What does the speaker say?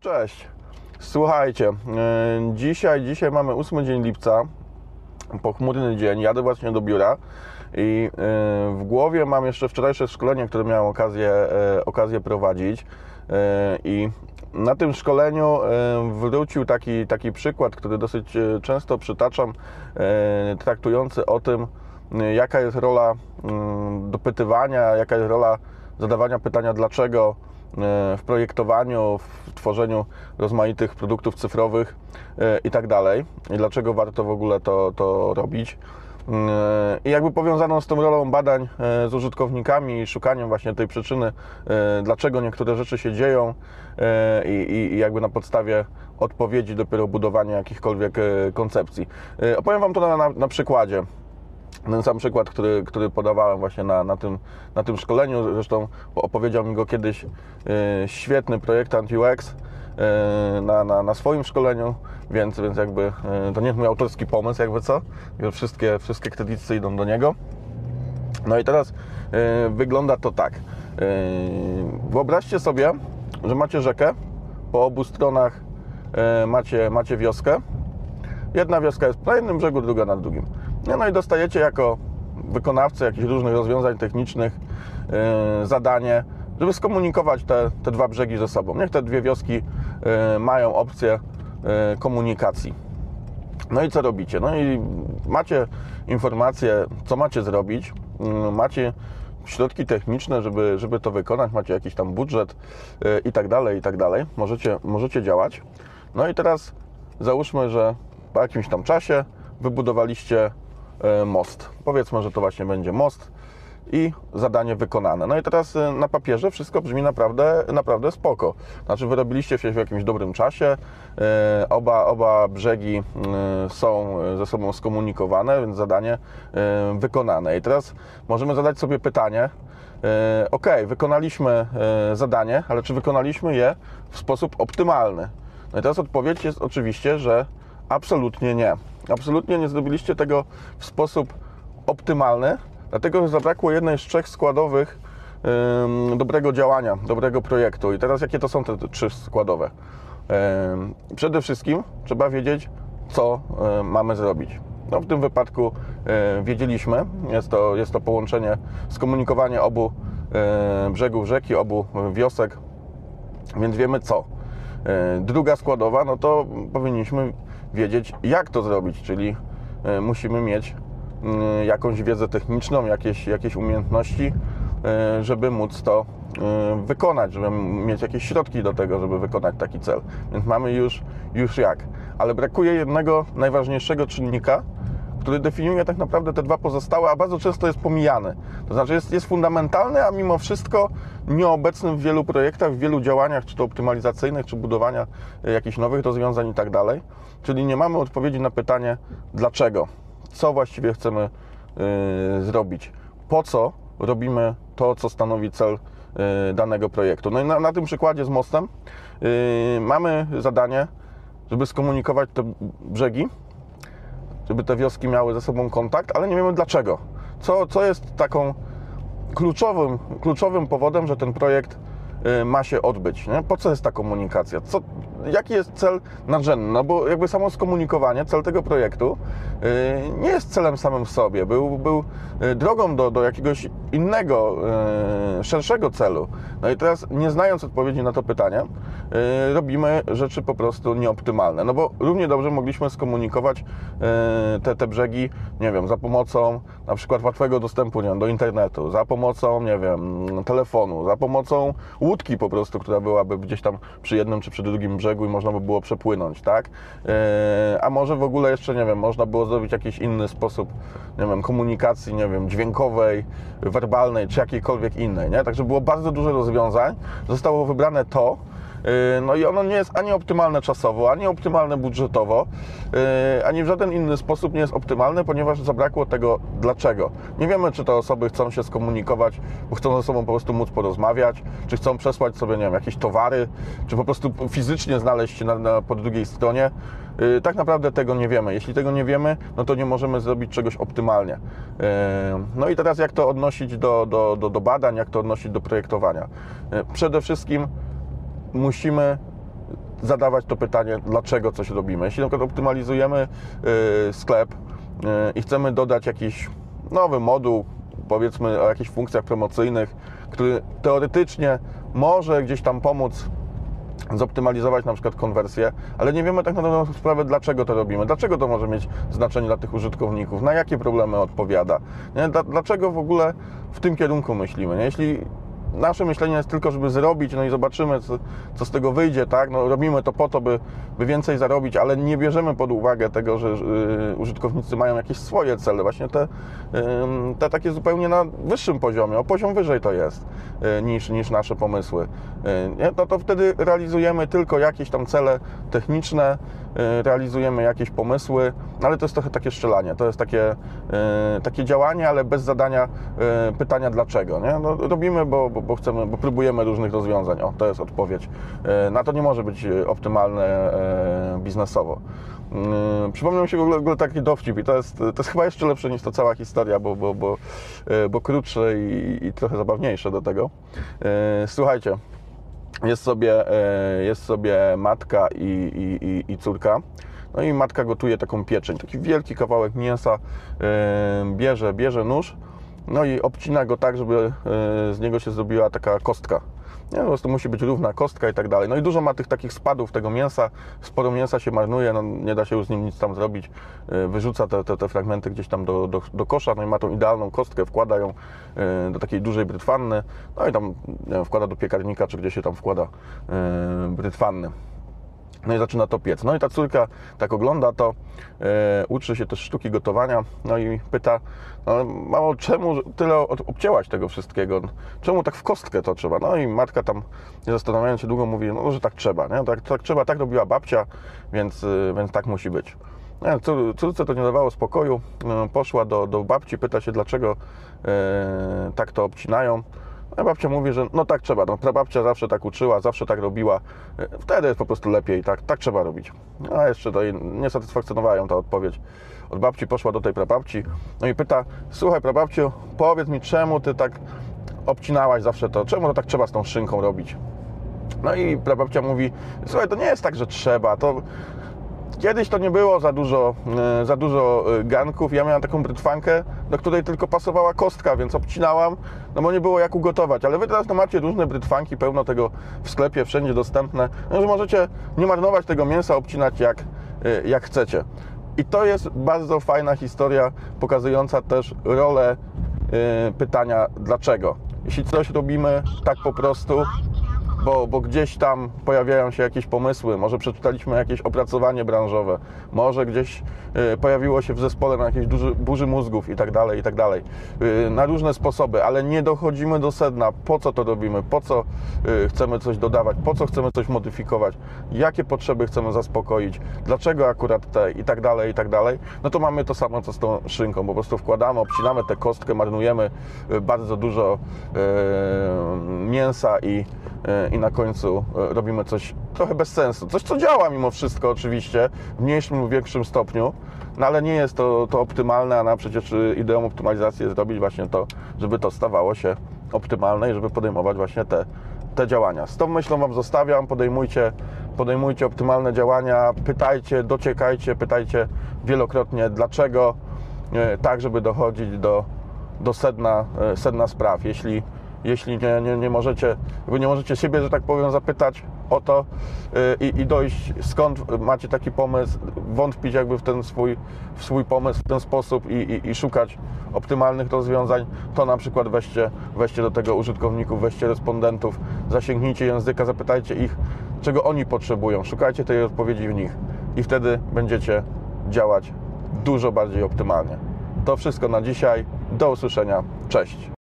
Cześć. Słuchajcie, e, dzisiaj, dzisiaj mamy 8 dzień lipca, pochmurny dzień, jadę właśnie do biura i e, w głowie mam jeszcze wczorajsze szkolenie, które miałem okazję, e, okazję prowadzić i na tym szkoleniu wrócił taki, taki przykład, który dosyć często przytaczam, traktujący o tym, jaka jest rola mm, dopytywania, jaka jest rola zadawania pytania dlaczego, w projektowaniu, w tworzeniu rozmaitych produktów cyfrowych e, i tak dalej. I dlaczego warto w ogóle to, to robić. E, I jakby powiązaną z tą rolą badań z użytkownikami i szukaniem właśnie tej przyczyny, dlaczego niektóre rzeczy się dzieją i, i jakby na podstawie odpowiedzi dopiero budowania jakichkolwiek koncepcji. Opowiem Wam to na, na, na przykładzie ten sam przykład, który, który podawałem właśnie na, na, tym, na tym szkoleniu, zresztą opowiedział mi go kiedyś yy, świetny projektant UX yy, na, na, na swoim szkoleniu, więc, więc jakby yy, to nie mój autorski pomysł, jakby co, wszystkie, wszystkie kredyty idą do niego. No i teraz wygląda to tak. wyobraźcie sobie, że macie rzekę, po obu stronach macie, macie wioskę. Jedna wioska jest na jednym brzegu, druga na drugim. No, i dostajecie jako wykonawcy jakichś różnych rozwiązań technicznych yy, zadanie, żeby skomunikować te, te dwa brzegi ze sobą. Niech te dwie wioski yy, mają opcję yy, komunikacji. No i co robicie? No i macie informacje, co macie zrobić, yy, macie środki techniczne, żeby, żeby to wykonać, macie jakiś tam budżet i tak dalej, i tak dalej. Możecie, możecie działać. No i teraz załóżmy, że po jakimś tam czasie wybudowaliście E, most. Powiedzmy, że to właśnie będzie most i zadanie wykonane. No i teraz e, na papierze wszystko brzmi naprawdę, naprawdę spoko. Znaczy wyrobiliście się w jakimś dobrym czasie, e, oba, oba brzegi są ze sobą skomunikowane, więc zadanie wykonane. I teraz możemy zadać sobie pytanie, ok, wykonaliśmy zadanie, ale czy wykonaliśmy je w sposób optymalny? No i teraz odpowiedź jest oczywiście, że absolutnie nie. Absolutnie nie zrobiliście tego w sposób optymalny, dlatego że zabrakło jednej z trzech składowych yy, dobrego działania, dobrego projektu. I teraz jakie to są te trzy składowe? Yy, przede wszystkim trzeba wiedzieć, co yy, mamy zrobić. No, w tym wypadku e, wiedzieliśmy, jest to, jest to połączenie, skomunikowanie obu e, brzegów rzeki, obu wiosek, więc wiemy co. Druga składowa, no to powinniśmy wiedzieć, jak to zrobić, czyli e, musimy mieć mm, jakąś wiedzę techniczną, jakieś, jakieś umiejętności, e, żeby móc to wykonać, żeby mieć jakieś środki do tego, żeby wykonać taki cel. Więc mamy już, już jak. Ale brakuje jednego najważniejszego czynnika, który definiuje tak naprawdę te dwa pozostałe, a bardzo często jest pomijany. To znaczy jest, jest fundamentalny, a mimo wszystko nieobecny w wielu projektach, w wielu działaniach, czy to optymalizacyjnych, czy budowania jakichś nowych rozwiązań i tak dalej. Czyli nie mamy odpowiedzi na pytanie dlaczego, co właściwie chcemy yy, zrobić, po co robimy to, co stanowi cel yy, danego projektu. No i na, na, tym przykładzie z mostem yy, mamy zadanie, żeby skomunikować te brzegi, żeby te wioski miały ze sobą kontakt, ale nie wiemy dlaczego. Co, co jest taką kluczowym, kluczowym powodem, że ten projekt ma się odbyć. Nie? Po co jest ta komunikacja? Co, jaki jest cel nadrzędny? No bo jakby samo skomunikowanie, cel tego projektu y, nie jest celem samym w sobie. Był, był y, drogą do, do jakiegoś innego, szerszego celu. No i teraz, nie znając odpowiedzi na to pytanie, robimy rzeczy po prostu nieoptymalne. No bo równie dobrze mogliśmy skomunikować te, te brzegi, nie wiem, za pomocą na przykład łatwego dostępu nie wiem, do internetu, za pomocą, nie wiem, telefonu, za pomocą łódki po prostu, która byłaby gdzieś tam przy jednym czy przy drugim brzegu i można by było przepłynąć, tak? E, a może w ogóle jeszcze, nie wiem, można było zrobić jakiś inny sposób, nie wiem, komunikacji, nie wiem, dźwiękowej, werbalnej czy jakiejkolwiek innej, nie? Także było bardzo dużo rozwiązań. Zostało wybrane to, no i ono nie jest ani optymalne czasowo, ani optymalne budżetowo, yy, ani w żaden inny sposób nie jest optymalne, ponieważ zabrakło tego dlaczego. Nie wiemy, czy te osoby chcą się skomunikować, bo chcą ze sobą po prostu móc porozmawiać, czy chcą przesłać sobie, nie wiem, jakieś towary, czy po prostu fizycznie znaleźć się na, na, po drugiej stronie. Yy, tak naprawdę tego nie wiemy. Jeśli tego nie wiemy, no to nie możemy zrobić czegoś optymalnie. No i teraz jak to odnosić do, do, do, do badań, jak to odnosić do projektowania? Przede wszystkim musimy zadawać to pytanie, dlaczego coś robimy. Jeśli na przykład optymalizujemy y, sklep y, i chcemy dodać jakiś nowy moduł, powiedzmy o jakichś funkcjach promocyjnych, który teoretycznie może gdzieś tam pomóc zoptymalizować na przykład konwersję, ale nie wiemy tak na dobrą sprawę, dlaczego to robimy, dlaczego to może mieć znaczenie dla tych użytkowników, na jakie problemy odpowiada, nie? Dla- dlaczego w ogóle w tym kierunku myślimy. Nie? Jeśli nasze myślenie jest tylko, żeby zrobić, no i zobaczymy, co, co z tego wyjdzie, tak? No, robimy to po to, by, by więcej zarobić, ale nie bierzemy pod uwagę tego, że y, użytkownicy mają jakieś swoje cele, właśnie te, ym, te takie zupełnie na wyższym poziomie, o poziom wyżej to jest y, niż, niż nasze pomysły. Y? No to wtedy realizujemy tylko jakieś tam cele techniczne, y, realizujemy jakieś pomysły, ale to jest trochę takie strzelanie, to jest takie, y, takie działanie, ale bez zadania y, pytania dlaczego. Nie? No, robimy, bo, bo, bo chcemy, bo próbujemy różnych rozwiązań. O, to jest odpowiedź. Y, Na to nie może być y, optymalne y, biznesowo. Y, Przypomniał mi się w ogóle, w ogóle taki dowcip i to jest, to jest chyba jeszcze lepsze niż ta cała historia, bo, bo, bo, bo krótsze i, i trochę zabawniejsze do tego. Słuchajcie, jest sobie, e, jest sobie matka i, i, i, i córka. No i matka gotuje taką pieczeń, taki wielki kawałek mięsa, e, bierze, bierze nóż, no i obcina go tak, żeby e, z niego się zrobiła taka kostka. Nie, po prostu musi być równa kostka i tak dalej. No i dużo ma tych takich spadów tego mięsa, sporo mięsa się marnuje, no nie da się już z nim nic tam zrobić. E, Wyrzuca te, te, te fragmenty gdzieś tam do, do, do kosza, no i ma tą idealną kostkę, wkłada ją e, do takiej dużej brytwanny, no i tam wkłada do piekarnika, czy gdzie się tam wkłada brytwanny. No i zaczyna to piec. No i ta córka tak ogląda to, e, uczy się też sztuki gotowania, no i pyta, no, mamo, czemu tyle obcięłaś tego wszystkiego? Czemu tak w kostkę to trzeba? No i matka tam, nie zastanawiając się długo, mówi, no, że tak trzeba, nie? Tak, tak trzeba, tak robiła babcia, więc, y, więc tak musi być. Cór- córce to nie dawało spokoju, y, poszła do, do babci, pyta się, dlaczego e, tak to obcinają. A babcia mówi, że no tak trzeba, no prababcia zawsze tak uczyła, zawsze tak robiła, E, wtedy jest po prostu lepiej, tak, tak trzeba robić. A jeszcze to nie satysfakcjonowała ją ta odpowiedź. Od babci poszła do tej prababci, no i pyta, słuchaj prababciu, powiedz mi czemu ty tak obcinałaś zawsze to, czemu to tak trzeba z tą szynką robić? No i prababcia mówi, słuchaj, to nie jest tak, że trzeba, to Kiedyś to nie było za dużo, e, za dużo e, garnków. Ja miałem taką brytwankę, do której tylko pasowała kostka, więc obcinałam, no bo nie było jak ugotować. Ale wy teraz no, macie różne brytwanki, pełno tego w sklepie, wszędzie dostępne, no, że możecie nie marnować tego mięsa, obcinać jak, e, jak chcecie. I to jest bardzo fajna historia, pokazująca też rolę pytania dlaczego. Jeśli coś robimy tak po prostu, bo, bo gdzieś tam pojawiają się jakieś pomysły, może przeczytaliśmy jakieś opracowanie branżowe, może gdzieś y, pojawiło się w zespole na jakieś duży, burzy mózgów i tak dalej, i tak dalej. Y, Na różne sposoby, ale nie dochodzimy do sedna, po co to robimy, po co y, chcemy coś dodawać, po co chcemy coś modyfikować, jakie potrzeby chcemy zaspokoić, dlaczego akurat te i tak dalej, i tak dalej, no to mamy to samo co z tą szynką, po prostu wkładamy, obcinamy tę kostkę, marnujemy bardzo dużo mięsa i, i na końcu y, robimy coś trochę bez sensu. Coś, co działa mimo wszystko oczywiście, w mniejszym lub większym stopniu, no ale nie jest to, to optymalne, a na przecież y, ideą optymalizacji jest zrobić właśnie to, żeby to stawało się optymalne i żeby podejmować właśnie te, te działania. Z tą myślą Wam zostawiam, podejmujcie, podejmujcie optymalne działania, pytajcie, dociekajcie, pytajcie wielokrotnie dlaczego, e, tak żeby dochodzić do, do sedna, e, sedna spraw. Jeśli, jeśli nie, nie, nie, możecie, nie możecie siebie, że tak powiem, zapytać o to e, i, i dojść skąd macie taki pomysł, wątpić jakby w ten swój, w swój pomysł w ten sposób i, i, i szukać optymalnych rozwiązań, to na przykład weźcie, weźcie do tego użytkowników, weźcie respondentów, zasięgnijcie języka, zapytajcie ich, czego oni potrzebują, szukajcie tej odpowiedzi w nich i wtedy będziecie działać dużo bardziej optymalnie. To wszystko na dzisiaj. Do usłyszenia. Cześć.